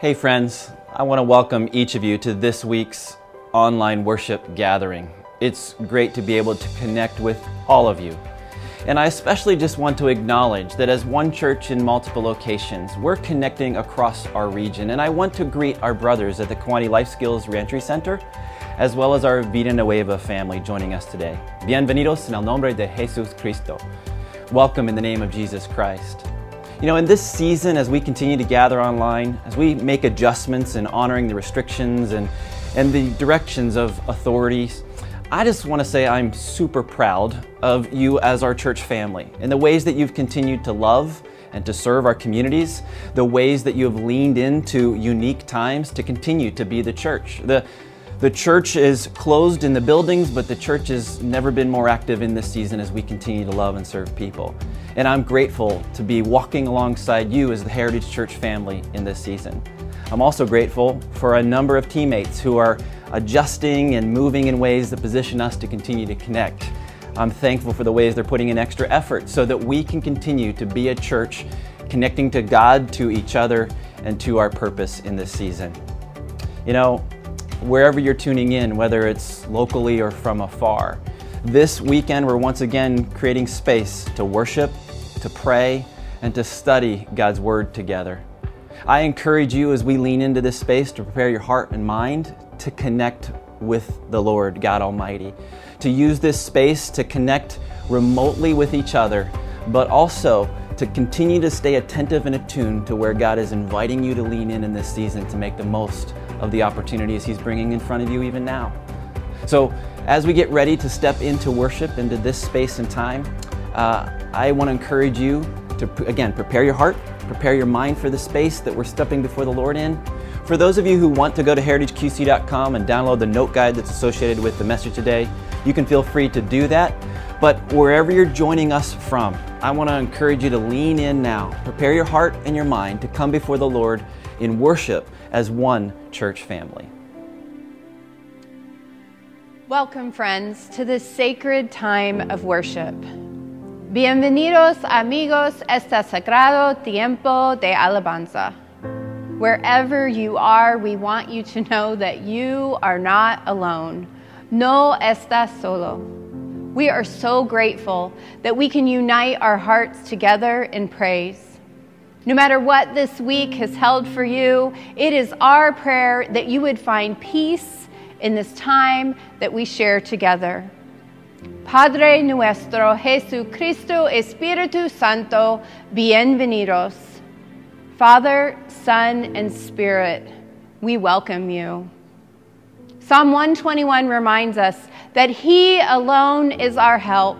Hey, friends, I want to welcome each of you to this week's online worship gathering. It's great to be able to connect with all of you. And I especially just want to acknowledge that as one church in multiple locations, we're connecting across our region. And I want to greet our brothers at the Kewanee Life Skills Reentry Center, as well as our Vida Nueva family joining us today. Bienvenidos en el nombre de Jesús Cristo. Welcome in the name of Jesus Christ. You know, in this season, as we continue to gather online, as we make adjustments in honoring the restrictions and, and the directions of authorities, I just want to say I'm super proud of you as our church family and the ways that you've continued to love and to serve our communities, the ways that you have leaned into unique times to continue to be the church. The, the church is closed in the buildings, but the church has never been more active in this season as we continue to love and serve people. And I'm grateful to be walking alongside you as the Heritage Church family in this season. I'm also grateful for a number of teammates who are adjusting and moving in ways that position us to continue to connect. I'm thankful for the ways they're putting in extra effort so that we can continue to be a church connecting to God, to each other, and to our purpose in this season. You know, wherever you're tuning in, whether it's locally or from afar, this weekend we're once again creating space to worship, to pray, and to study God's Word together. I encourage you as we lean into this space to prepare your heart and mind to connect with the Lord God Almighty, to use this space to connect remotely with each other, but also to continue to stay attentive and attuned to where God is inviting you to lean in in this season to make the most of the opportunities He's bringing in front of you even now. So, as we get ready to step into worship, into this space and time, uh, I want to encourage you to, again, prepare your heart, prepare your mind for the space that we're stepping before the Lord in. For those of you who want to go to heritageqc.com and download the note guide that's associated with the message today, you can feel free to do that. But wherever you're joining us from, I want to encourage you to lean in now. Prepare your heart and your mind to come before the Lord in worship as one church family. Welcome, friends, to this sacred time of worship. Bienvenidos, amigos, este sagrado tiempo de alabanza. Wherever you are, we want you to know that you are not alone. No estás solo. We are so grateful that we can unite our hearts together in praise. No matter what this week has held for you, it is our prayer that you would find peace in this time that we share together. Padre nuestro Jesucristo Espíritu Santo, bienvenidos. Father, Son, and Spirit, we welcome you. Psalm 121 reminds us that He alone is our help.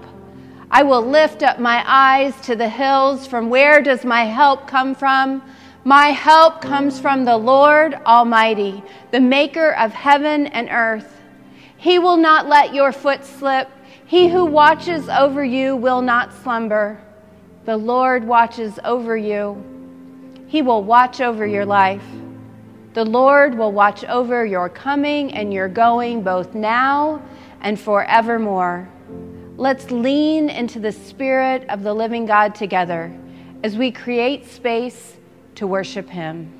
I will lift up my eyes to the hills. From where does my help come from? My help comes from the Lord Almighty, the maker of heaven and earth. He will not let your foot slip. He who watches over you will not slumber. The Lord watches over you. He will watch over your life. The Lord will watch over your coming and your going both now and forevermore. Let's lean into the Spirit of the living God together as we create space to worship Him.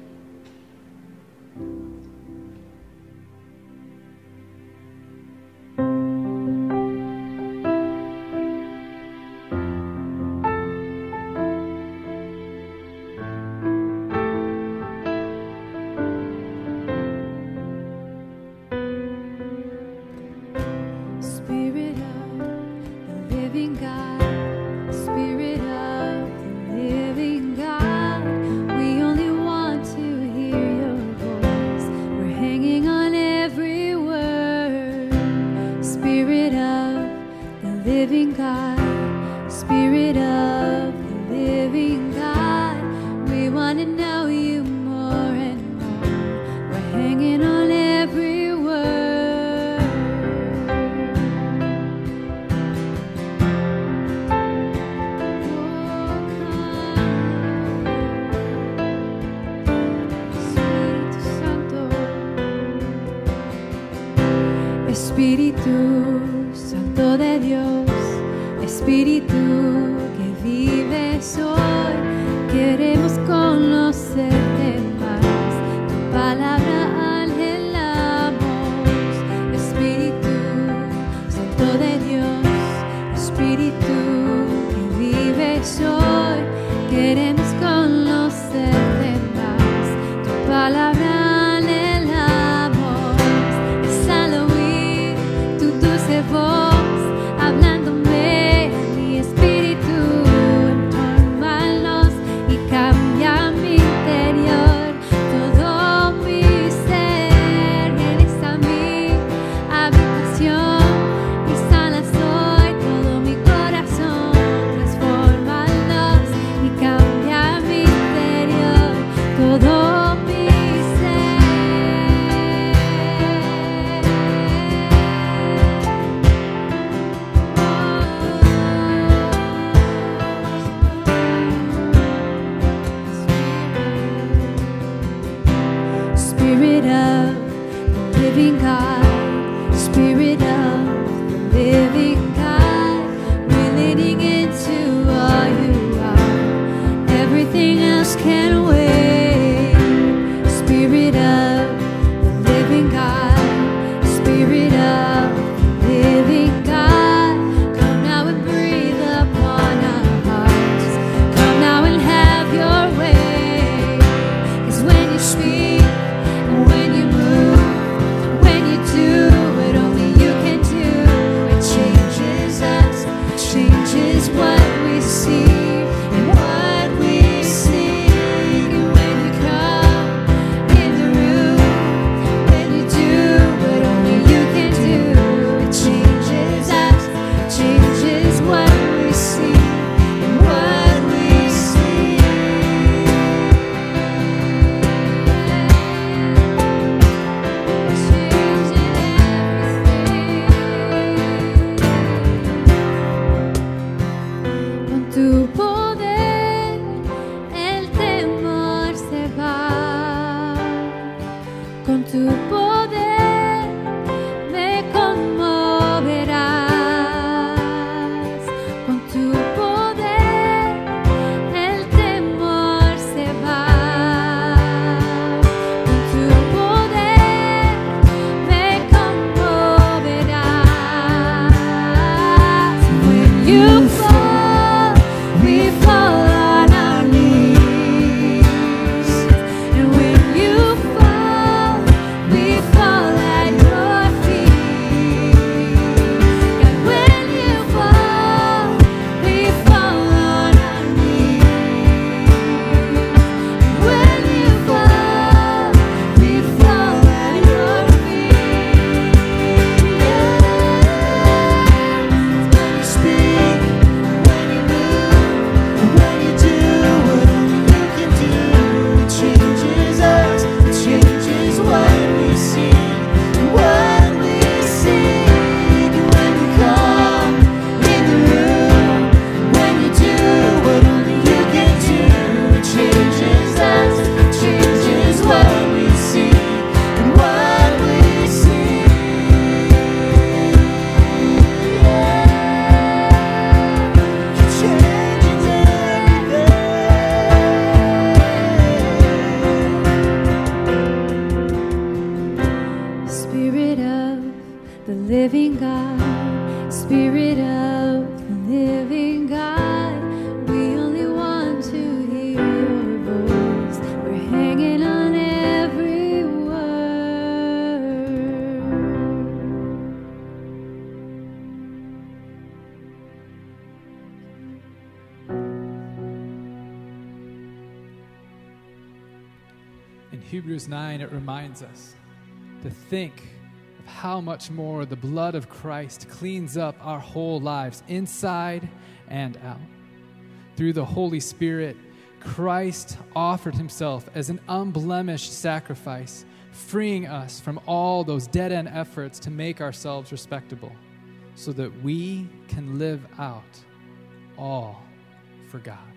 Hebrews 9, it reminds us to think of how much more the blood of Christ cleans up our whole lives, inside and out. Through the Holy Spirit, Christ offered himself as an unblemished sacrifice, freeing us from all those dead end efforts to make ourselves respectable so that we can live out all for God.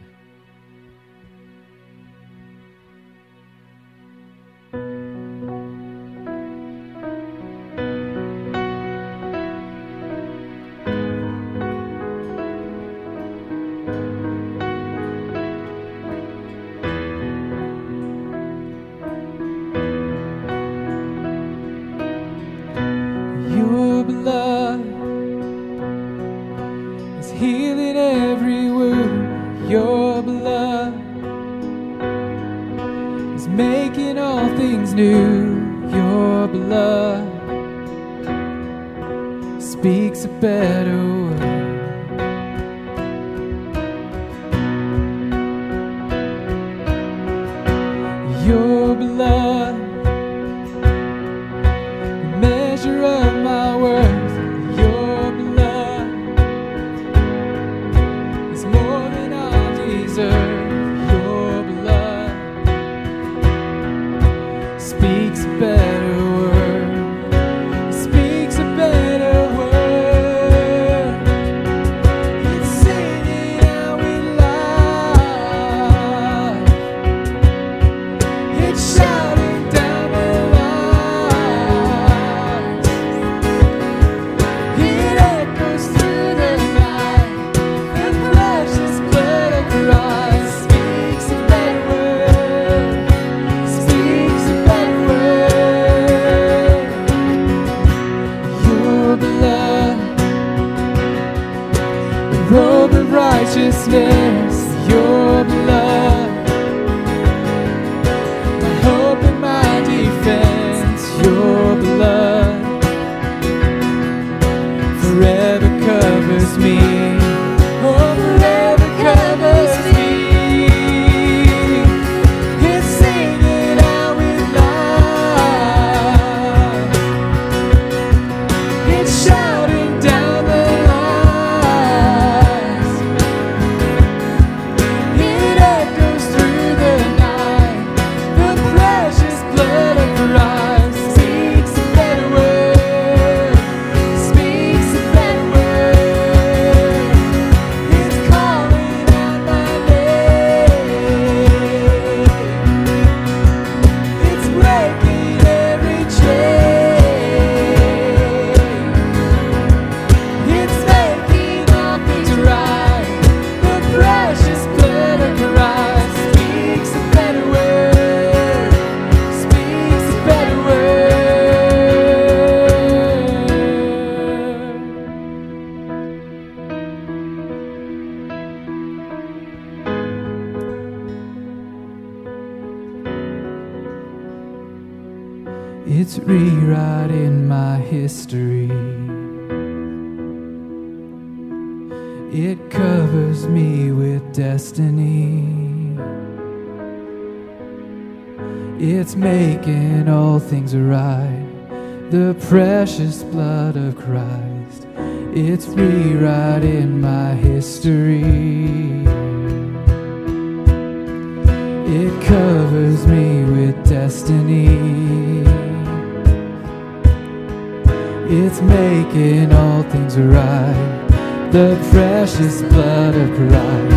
righteousness. It's rewriting my history. It covers me with destiny. It's making all things right. The precious blood of Christ. It's rewriting my history. It covers me with destiny. It's making all things right. The precious blood of Christ.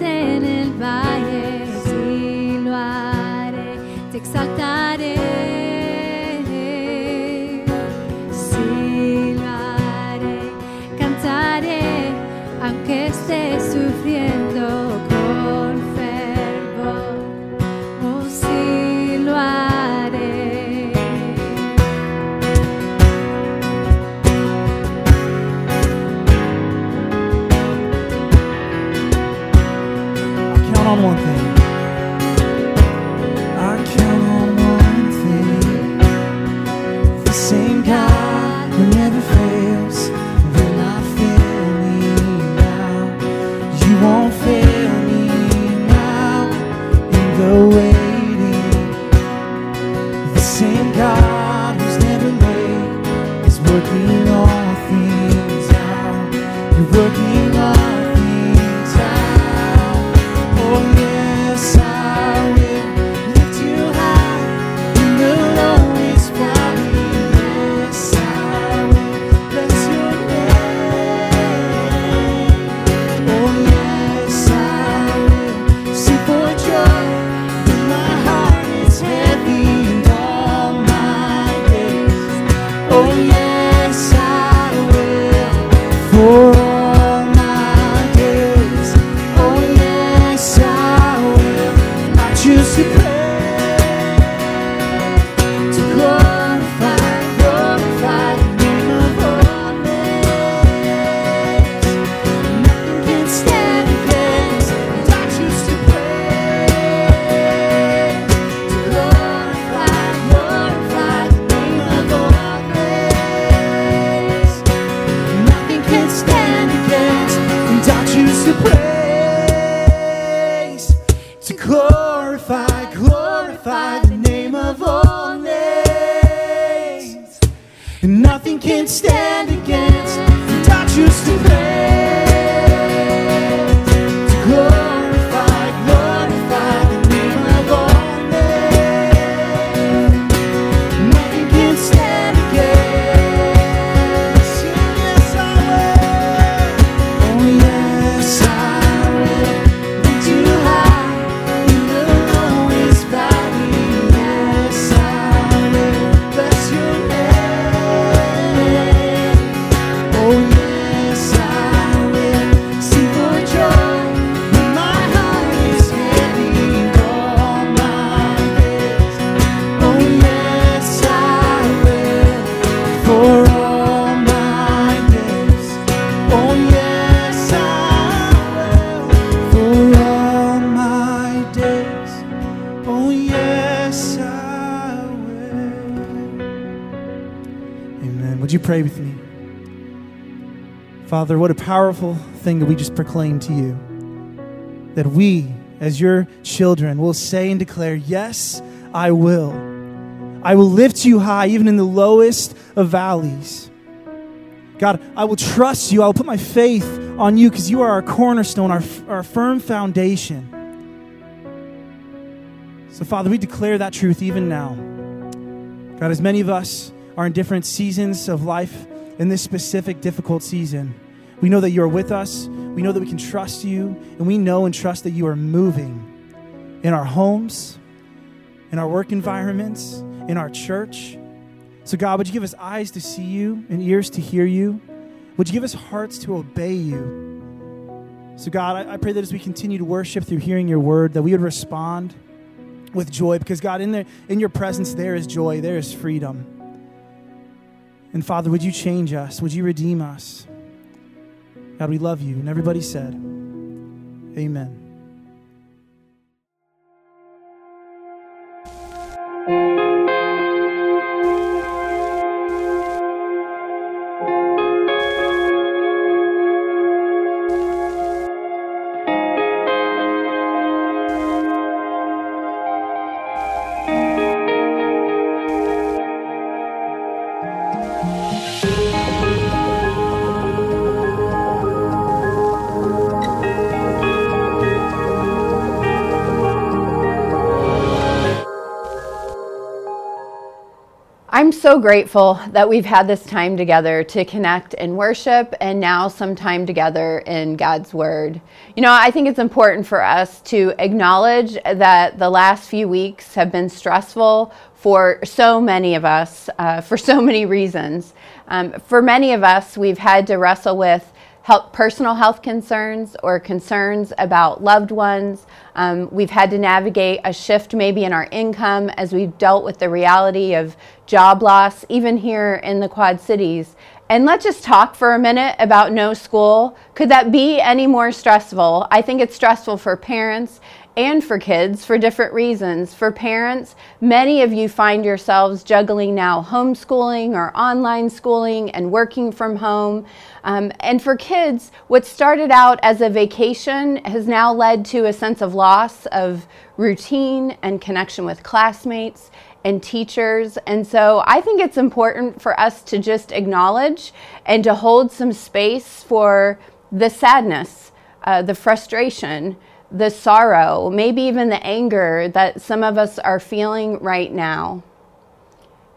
En el valle. Sí lo haré, te exaltaré. For pray with me? Father, what a powerful thing that we just proclaimed to you. That we, as your children, will say and declare, Yes, I will. I will lift you high, even in the lowest of valleys. God, I will trust you. I will put my faith on you because you are our cornerstone, our, our firm foundation. So, Father, we declare that truth even now. God, as many of us are in different seasons of life in this specific difficult season, we know that you are with us. We know that we can trust you, and we know and trust that you are moving in our homes, in our work environments, in our church. So, God, would you give us eyes to see you and ears to hear you? Would you give us hearts to obey you? So, God, I, I pray that as we continue to worship through hearing your word, that we would respond with joy because, God, in, there, in your presence, there is joy, there is freedom. And, Father, would you change us? Would you redeem us? God, we love you. And everybody said, Amen. So grateful that we've had this time together to connect and worship and now some time together in God's Word. You know, I think it's important for us to acknowledge that the last few weeks have been stressful for so many of us uh, for so many reasons. Um, for many of us, we've had to wrestle with health, personal health concerns or concerns about loved ones. Um, we've had to navigate a shift maybe in our income as we've dealt with the reality of job loss, even here in the Quad Cities. And let's just talk for a minute about no school. Could that be any more stressful? I think it's stressful for parents and for kids for different reasons. For parents, many of you find yourselves juggling now homeschooling or online schooling and working from home. Um, and for kids, what started out as a vacation has now led to a sense of loss of routine and connection with classmates and teachers. And so I think it's important for us to just acknowledge and to hold some space for the sadness, uh, the frustration the sorrow, maybe even the anger that some of us are feeling right now.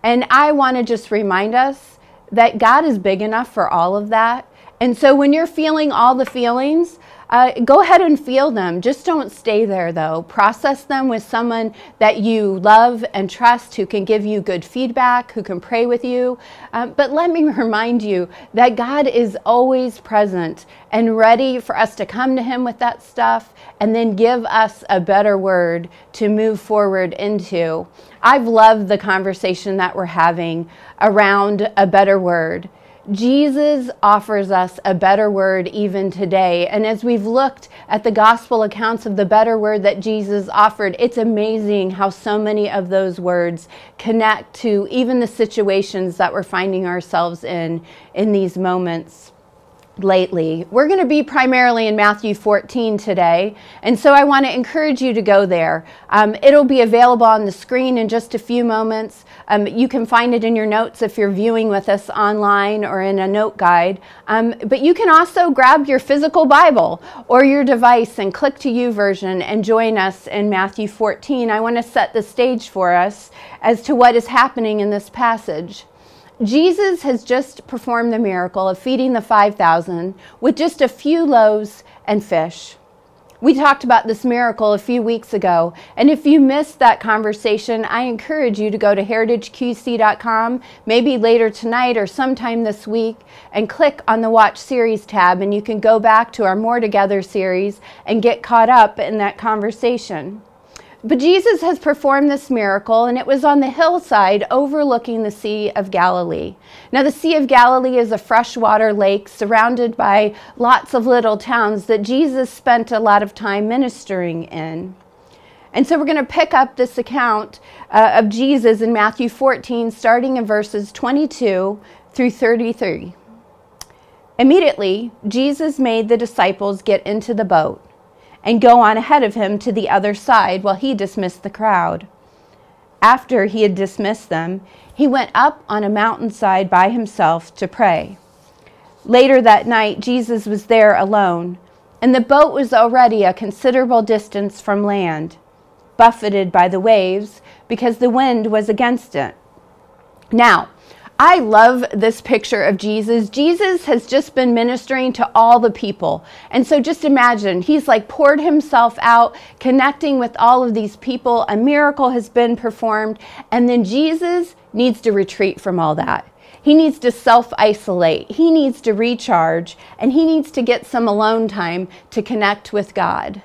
And I want to just remind us that God is big enough for all of that. And so when you're feeling all the feelings, uh, go ahead and feel them. Just don't stay there, though. Process them with someone that you love and trust who can give you good feedback, who can pray with you. Um, but let me remind you that God is always present and ready for us to come to Him with that stuff and then give us a better word to move forward into. I've loved the conversation that we're having around a better word. Jesus offers us a better word even today. And as we've looked at the gospel accounts of the better word that Jesus offered, it's amazing how so many of those words connect to even the situations that we're finding ourselves in in these moments lately. We're going to be primarily in Matthew 14 today, and so I want to encourage you to go there. Um, it'll be available on the screen in just a few moments. Um, you can find it in your notes if you're viewing with us online or in a note guide. Um, but you can also grab your physical Bible or your device and click to YouVersion and join us in Matthew 14. I want to set the stage for us as to what is happening in this passage. Jesus has just performed the miracle of feeding the 5,000 with just a few loaves and fish. We talked about this miracle a few weeks ago, and if you missed that conversation, I encourage you to go to heritageqc.com, maybe later tonight or sometime this week, and click on the Watch Series tab, and you can go back to our More Together series and get caught up in that conversation. But Jesus has performed this miracle, and it was on the hillside overlooking the Sea of Galilee. Now, the Sea of Galilee is a freshwater lake surrounded by lots of little towns that Jesus spent a lot of time ministering in. And so we're going to pick up this account uh, of Jesus in Matthew 14, starting in verses 22 through 33. Immediately, Jesus made the disciples get into the boat and go on ahead of him to the other side while he dismissed the crowd. After he had dismissed them, he went up on a mountainside by himself to pray. Later that night, Jesus was there alone, and the boat was already a considerable distance from land, buffeted by the waves because the wind was against it. Now, I love this picture of Jesus. Jesus has just been ministering to all the people. And so just imagine, he's like poured himself out, connecting with all of these people. A miracle has been performed. And then Jesus needs to retreat from all that. He needs to self isolate. He needs to recharge. And he needs to get some alone time to connect with God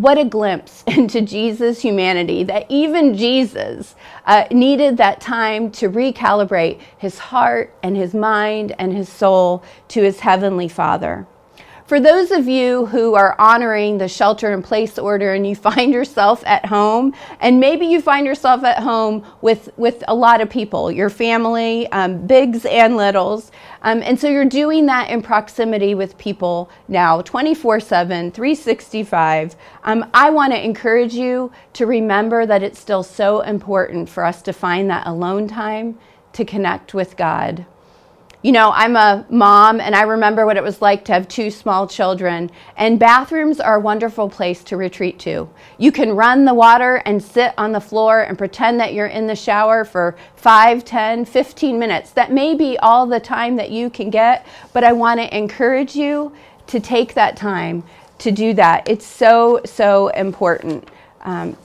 what a glimpse into Jesus' humanity that even Jesus uh, needed that time to recalibrate his heart and his mind and his soul to his heavenly Father. For those of you who are honoring the shelter in place order and you find yourself at home, and maybe you find yourself at home with, with a lot of people, your family, um, bigs and littles, um, and so you're doing that in proximity with people now 24 7, 365. Um, I want to encourage you to remember that it's still so important for us to find that alone time to connect with God. You know, I'm a mom and I remember what it was like to have two small children. And bathrooms are a wonderful place to retreat to. You can run the water and sit on the floor and pretend that you're in the shower for 5, 10, 15 minutes. That may be all the time that you can get, but I want to encourage you to take that time to do that. It's so, so important um,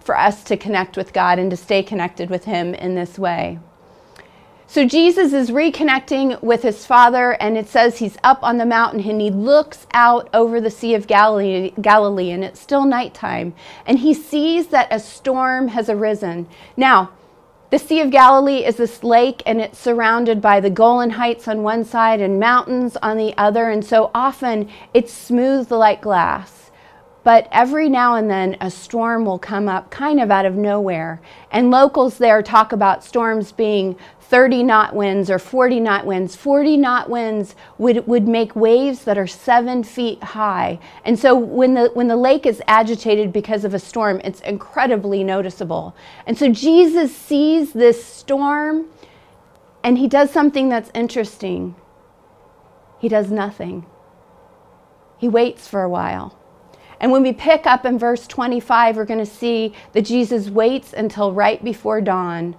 for us to connect with God and to stay connected with Him in this way. So Jesus is reconnecting with his father, and it says he's up on the mountain and he looks out over the Sea of Galilee, Galilee, and it's still nighttime, and he sees that a storm has arisen. Now, the Sea of Galilee is this lake, and it's surrounded by the Golan Heights on one side and mountains on the other, and so often it's smooth like glass. But every now and then a storm will come up kind of out of nowhere. And locals there talk about storms being 30 knot winds or 40 knot winds. 40 knot winds would, would make waves that are seven feet high. And so when the, when the lake is agitated because of a storm, it's incredibly noticeable. And so Jesus sees this storm and he does something that's interesting. He does nothing, he waits for a while. And when we pick up in verse 25, we're going to see that Jesus waits until right before dawn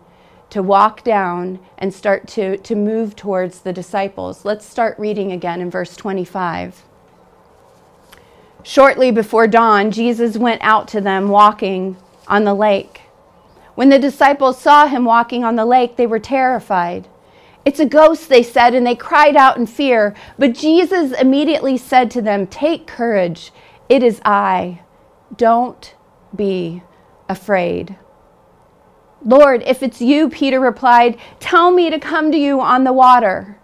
to walk down and start to, to move towards the disciples. Let's start reading again in verse 25. Shortly before dawn, Jesus went out to them walking on the lake. When the disciples saw him walking on the lake, they were terrified. It's a ghost, they said, and they cried out in fear. But Jesus immediately said to them, Take courage, it is I. Don't be afraid. Lord, if it's you, Peter replied, tell me to come to you on the water.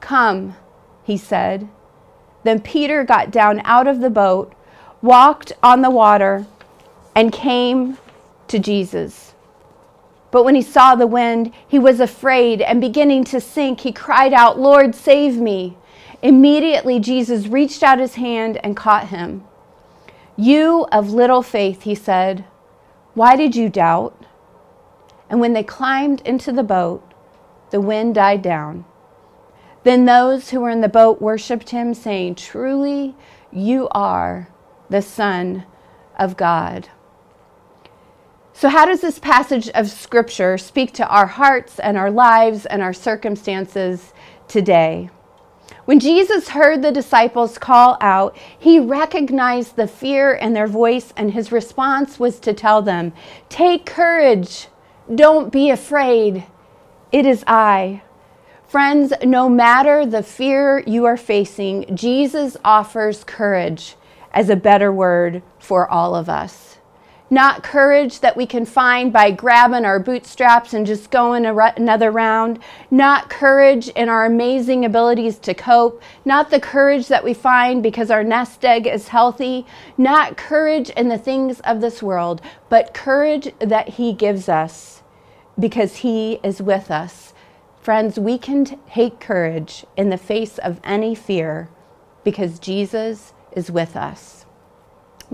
Come, he said. Then Peter got down out of the boat, walked on the water, and came to Jesus. But when he saw the wind, he was afraid, and beginning to sink, he cried out, Lord, save me. Immediately, Jesus reached out his hand and caught him. You of little faith, he said, why did you doubt? And when they climbed into the boat, the wind died down. Then those who were in the boat worshiped him, saying, Truly, you are the Son of God. So, how does this passage of Scripture speak to our hearts and our lives and our circumstances today? When Jesus heard the disciples call out, he recognized the fear in their voice, and his response was to tell them, Take courage, don't be afraid. It is I. Friends, no matter the fear you are facing, Jesus offers courage as a better word for all of us. Not courage that we can find by grabbing our bootstraps and just going another round. Not courage in our amazing abilities to cope. Not the courage that we find because our nest egg is healthy. Not courage in the things of this world, but courage that He gives us because He is with us. Friends, we can take courage in the face of any fear because Jesus is with us.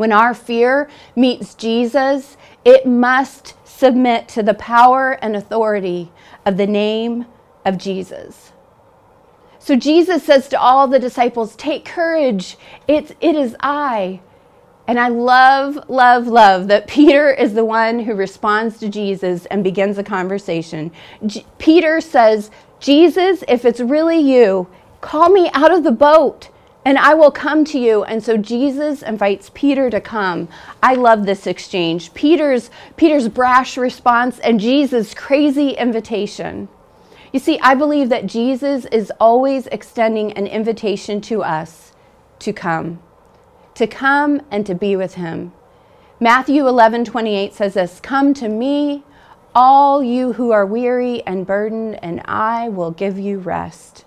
When our fear meets Jesus, it must submit to the power and authority of the name of Jesus. So Jesus says to all the disciples, Take courage, it's, it is I. And I love, love, love that Peter is the one who responds to Jesus and begins a conversation. J- Peter says, Jesus, if it's really you, call me out of the boat and I will come to you. And so Jesus invites Peter to come. I love this exchange. Peter's Peter's brash response and Jesus' crazy invitation. You see, I believe that Jesus is always extending an invitation to us to come to come and to be with him. Matthew 11 28 says this Come to me, all you who are weary and burdened, and I will give you rest.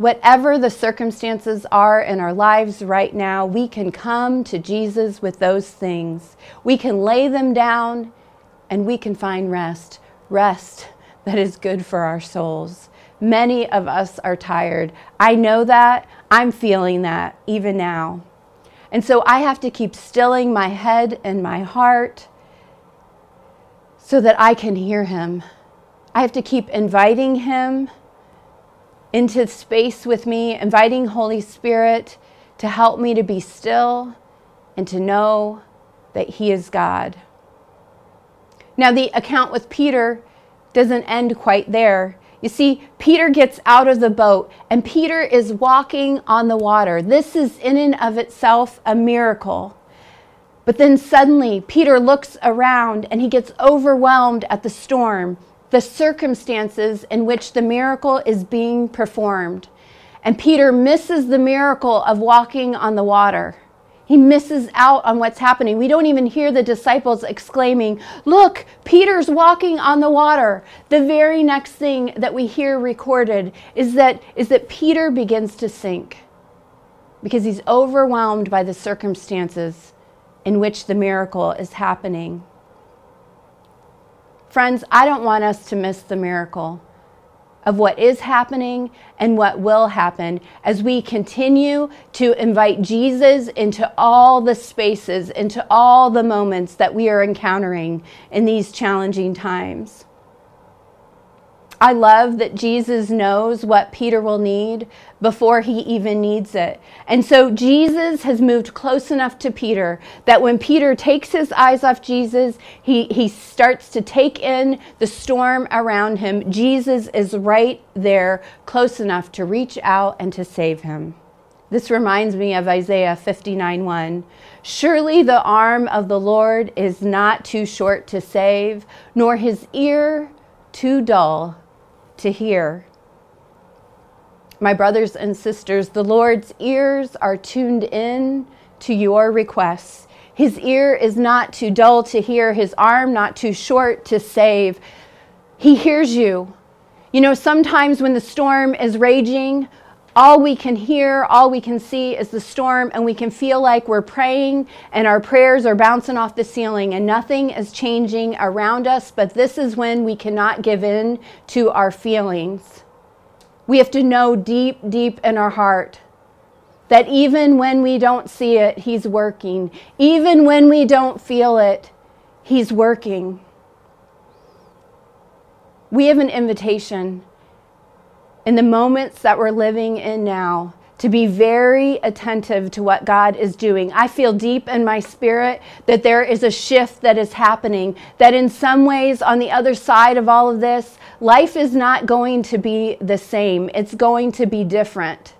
Whatever the circumstances are in our lives right now, we can come to Jesus with those things. We can lay them down and we can find rest. Rest that is good for our souls. Many of us are tired. I know that. I'm feeling that even now. And so I have to keep stilling my head and my heart so that I can hear him. I have to keep inviting him into space with me, inviting Holy Spirit to help me to be still and to know that He is God. Now, the account with Peter doesn't end quite there. You see, Peter gets out of the boat and Peter is walking on the water. This is in and of itself a miracle. But then suddenly, Peter looks around and he gets overwhelmed at the storm, the circumstances in which the miracle is being performed. And Peter misses the miracle of walking on the water. He misses out on what's happening. We don't even hear the disciples exclaiming, Look, Peter's walking on the water. The very next thing that we hear recorded is that, is that Peter begins to sink because he's overwhelmed by the circumstances in which the miracle is happening. Friends, I don't want us to miss the miracle of what is happening and what will happen as we continue to invite Jesus into all the spaces, into all the moments that we are encountering in these challenging times. I love that Jesus knows what Peter will need before he even needs it. And so Jesus has moved close enough to Peter that when Peter takes his eyes off Jesus, he, he starts to take in the storm around him. Jesus is right there, close enough to reach out and to save him. This reminds me of Isaiah 59 1. Surely the arm of the Lord is not too short to save, nor his ear too dull to hear. My brothers and sisters, the Lord's ears are tuned in to your requests. His ear is not too dull to hear, his arm not too short to save. He hears you. You know, sometimes when the storm is raging, all we can hear, all we can see is the storm, and we can feel like we're praying and our prayers are bouncing off the ceiling and nothing is changing around us. But this is when we cannot give in to our feelings. We have to know deep, deep in our heart that even when we don't see it, He's working. Even when we don't feel it, He's working. We have an invitation in the moments that we're living in now to be very attentive to what God is doing. I feel deep in my spirit that there is a shift that is happening, that in some ways, on the other side of all of this, life is not going to be the same, it's going to be different.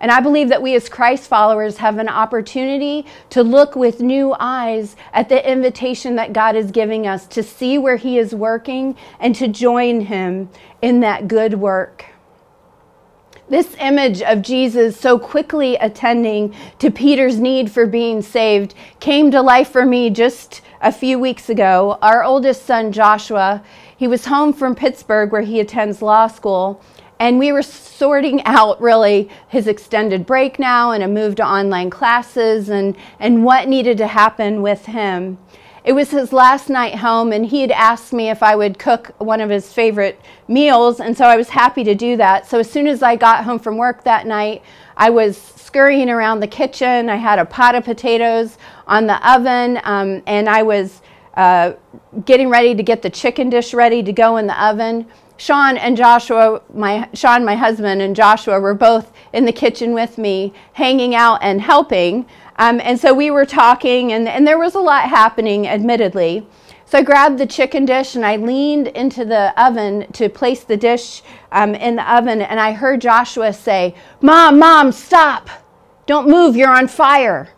And I believe that we as Christ followers have an opportunity to look with new eyes at the invitation that God is giving us to see where He is working and to join Him in that good work. This image of Jesus so quickly attending to Peter's need for being saved came to life for me just a few weeks ago. Our oldest son, Joshua, he was home from Pittsburgh where he attends law school and we were sorting out really his extended break now and a move to online classes and, and what needed to happen with him. It was his last night home, and he had asked me if I would cook one of his favorite meals, and so I was happy to do that. So as soon as I got home from work that night, I was scurrying around the kitchen. I had a pot of potatoes on the oven, um, and I was uh, getting ready to get the chicken dish ready to go in the oven. Sean and Joshua, my Sean, my husband, and Joshua were both in the kitchen with me, hanging out and helping. Um, and so we were talking, and, and there was a lot happening, admittedly. So I grabbed the chicken dish and I leaned into the oven to place the dish um, in the oven, and I heard Joshua say, Mom, Mom, stop! Don't move, you're on fire.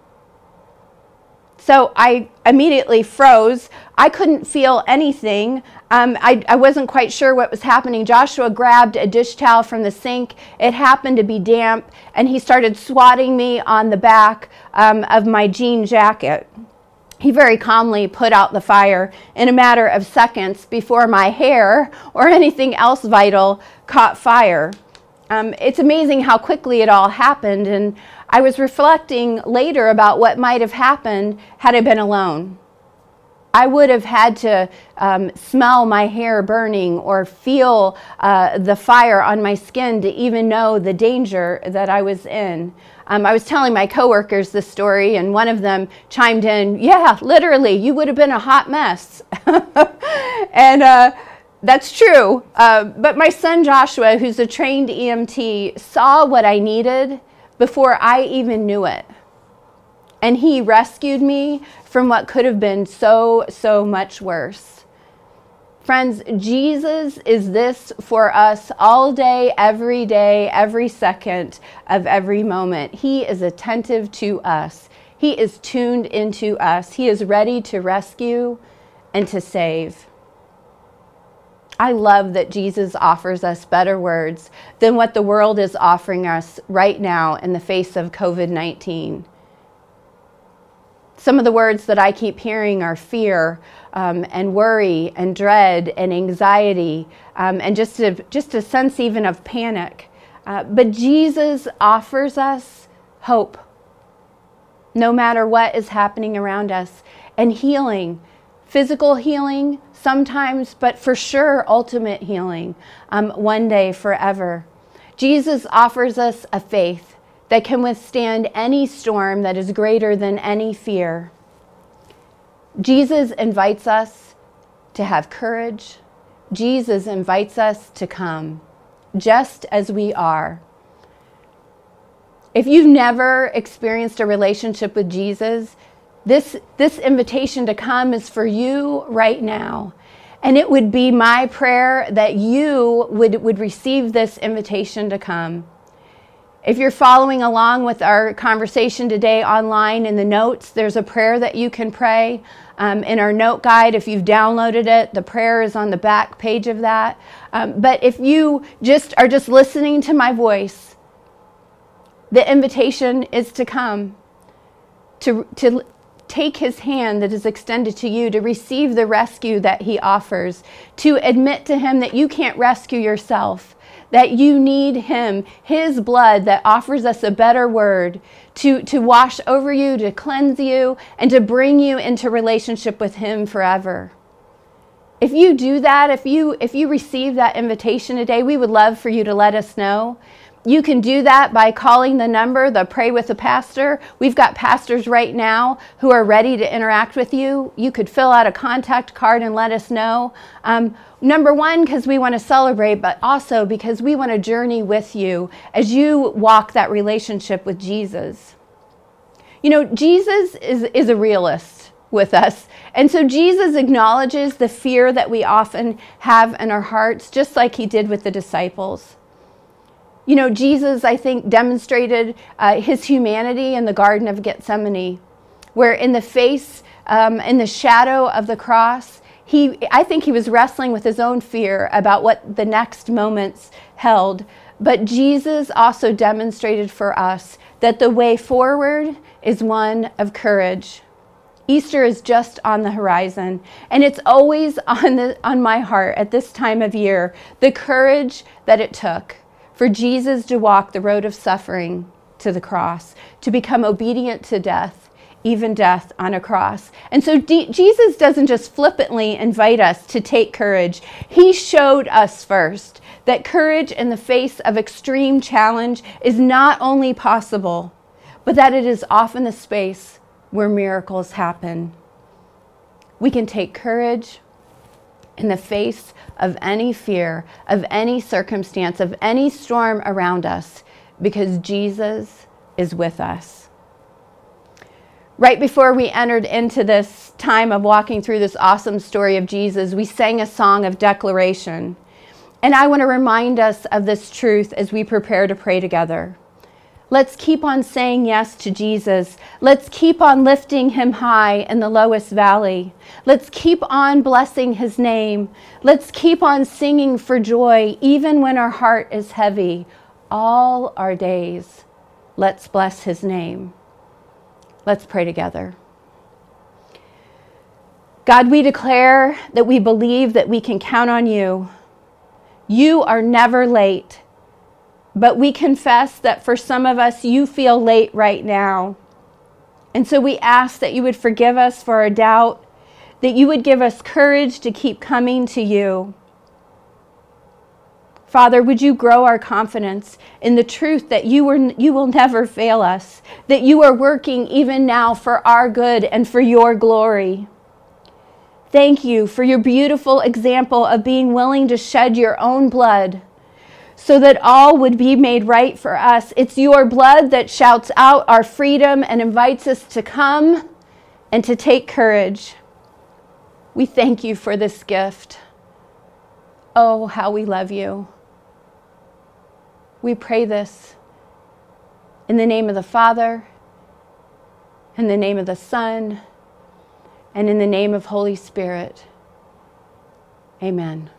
So I immediately froze. I couldn't feel anything. Um, I, I, wasn't quite sure what was happening. Joshua grabbed a dish towel from the sink. It happened to be damp, and he started swatting me on the back um, of my jean jacket. He very calmly put out the fire in a matter of seconds before my hair or anything else vital caught fire. Um, it's amazing how quickly it all happened, and I was reflecting later about what might have happened had I been alone. I would have had to um, smell my hair burning or feel uh, the fire on my skin to even know the danger that I was in. Um, I was telling my coworkers this story, and one of them chimed in, "Yeah, literally, you would have been a hot mess." and uh, that's true. Uh, but my son Joshua, who's a trained EMT, saw what I needed before I even knew it. And he rescued me from what could have been so, so much worse. Friends, Jesus is this for us all day, every day, every second of every moment. He is attentive to us, He is tuned into us, He is ready to rescue and to save. I love that Jesus offers us better words than what the world is offering us right now in the face of COVID 19. Some of the words that I keep hearing are fear um, and worry and dread and anxiety um, and just a, just a sense even of panic. Uh, but Jesus offers us hope no matter what is happening around us and healing, physical healing, sometimes, but for sure, ultimate healing um, one day, forever. Jesus offers us a faith that can withstand any storm that is greater than any fear. Jesus invites us to have courage. Jesus invites us to come just as we are. If you've never experienced a relationship with Jesus, this, this invitation to come is for you right now. And it would be my prayer that you would, would receive this invitation to come. If you're following along with our conversation today online in the notes, there's a prayer that you can pray. Um, in our note guide, if you've downloaded it, the prayer is on the back page of that. Um, but if you just are just listening to my voice, the invitation is to come, to, to take his hand that is extended to you, to receive the rescue that he offers, to admit to him that you can't rescue yourself, that you need him, his blood that offers us a better word to, to wash over you, to cleanse you, and to bring you into relationship with him forever. If you do that, if you if you receive that invitation today, we would love for you to let us know. You can do that by calling the number, the Pray with a Pastor. We've got pastors right now who are ready to interact with you. You could fill out a contact card and let us know. Um, number one, because we want to celebrate, but also because we want to journey with you as you walk that relationship with Jesus. You know, Jesus is, is a realist with us. And so Jesus acknowledges the fear that we often have in our hearts, just like he did with the disciples. You know, Jesus, I think, demonstrated uh, his humanity in the Garden of Gethsemane, where in the face, um, in the shadow of the cross, he, I think he was wrestling with his own fear about what the next moments held. But Jesus also demonstrated for us that the way forward is one of courage. Easter is just on the horizon, and it's always on, the, on my heart at this time of year the courage that it took for Jesus to walk the road of suffering to the cross, to become obedient to death, even death on a cross. And so D- Jesus doesn't just flippantly invite us to take courage, He showed us first that courage in the face of extreme challenge is not only possible, but that it is often the space where miracles happen. We can take courage in the face of any fear, of any circumstance, of any storm around us, because Jesus is with us. Right before we entered into this time of walking through this awesome story of Jesus, we sang a song of declaration. And I want to remind us of this truth as we prepare to pray together. Let's keep on saying yes to Jesus. Let's keep on lifting him high in the lowest valley. Let's keep on blessing his name. Let's keep on singing for joy, even when our heart is heavy. All our days, let's bless his name. Let's pray together. God, we declare that we believe that we can count on you. You are never late. But we confess that for some of us, you feel late right now. And so we ask that you would forgive us for our doubt, that you would give us courage to keep coming to you. Father, would you grow our confidence in the truth that you, were, you will never fail us, that you are working even now for our good and for your glory. Thank you for your beautiful example of being willing to shed your own blood so that all would be made right for us. It's your blood that shouts out our freedom and invites us to come and to take courage. We thank you for this gift. Oh, how we love you. We pray this in the name of the Father, in the name of the Son, and in the name of Holy Spirit. Amen.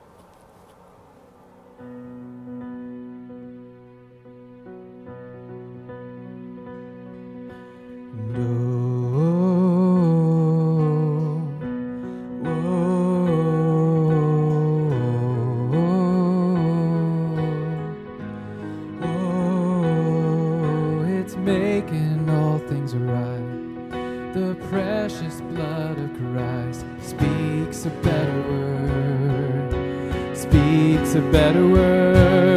Better word.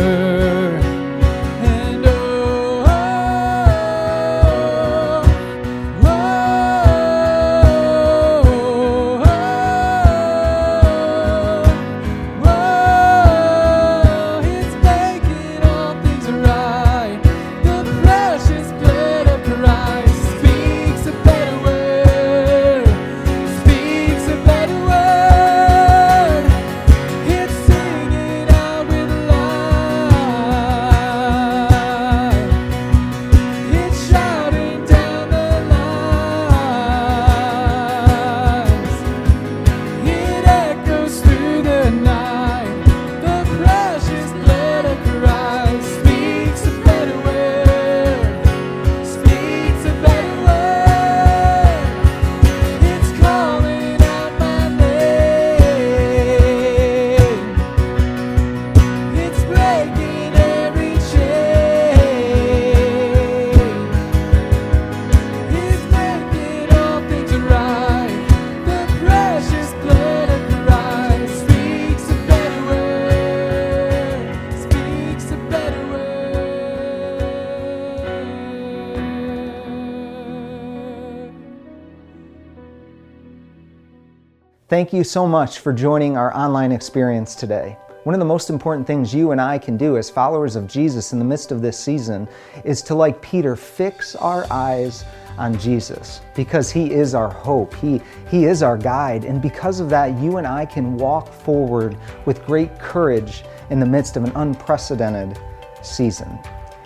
Thank you so much for joining our online experience today. One of the most important things you and I can do as followers of Jesus in the midst of this season is to, like Peter, fix our eyes on Jesus because He is our hope. He, he is our guide. And because of that, you and I can walk forward with great courage in the midst of an unprecedented season.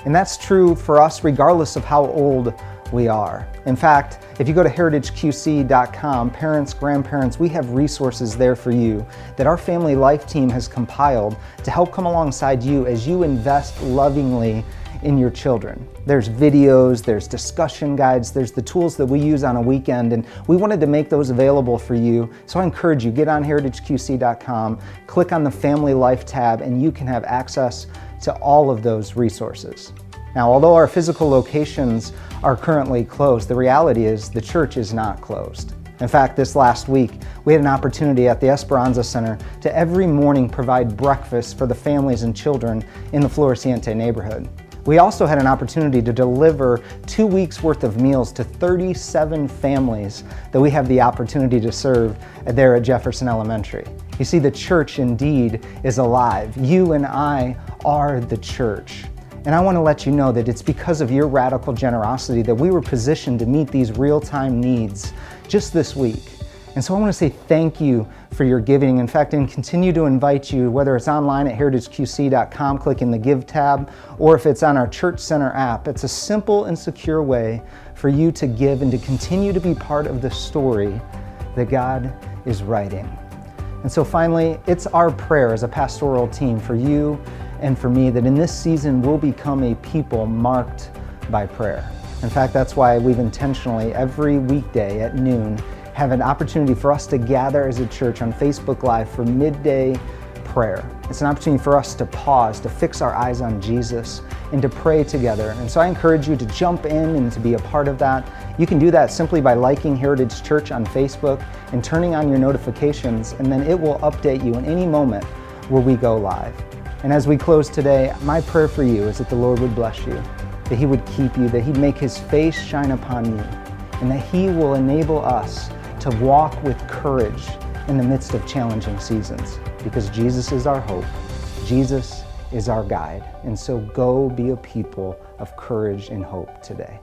And that's true for us regardless of how old we are. In fact, if you go to heritageqc.com, parents, grandparents, we have resources there for you that our family life team has compiled to help come alongside you as you invest lovingly in your children. There's videos, there's discussion guides, there's the tools that we use on a weekend, and we wanted to make those available for you. So I encourage you, get on heritageqc.com, click on the Family Life tab, and you can have access to all of those resources. Now, although our physical locations are currently closed, the reality is the church is not closed. In fact, this last week, we had an opportunity at the Esperanza Center to every morning provide breakfast for the families and children in the Floreciente neighborhood. We also had an opportunity to deliver two weeks worth of meals to 37 families that we have the opportunity to serve there at Jefferson Elementary. You see, the church indeed is alive. You and I are the church. And I want to let you know that it's because of your radical generosity that we were positioned to meet these real time needs just this week. And so I want to say thank you for your giving. In fact, and continue to invite you, whether it's online at heritageqc.com, clicking the Give tab, or if it's on our Church Center app. It's a simple and secure way for you to give and to continue to be part of the story that God is writing. And so finally, it's our prayer as a pastoral team for you and for me that in this season we'll become a people marked by prayer. In fact, that's why we've intentionally every weekday at noon have an opportunity for us to gather as a church on Facebook Live for midday prayer. It's an opportunity for us to pause, to fix our eyes on Jesus, and to pray together. And so I encourage you to jump in and to be a part of that. You can do that simply by liking Heritage Church on Facebook and turning on your notifications, and then it will update you in any moment where we go live. And as we close today, my prayer for you is that the Lord would bless you, that He would keep you, that He'd make His face shine upon you, and that He will enable us to walk with courage in the midst of challenging seasons because Jesus is our hope. Jesus is our guide. And so go be a people of courage and hope today.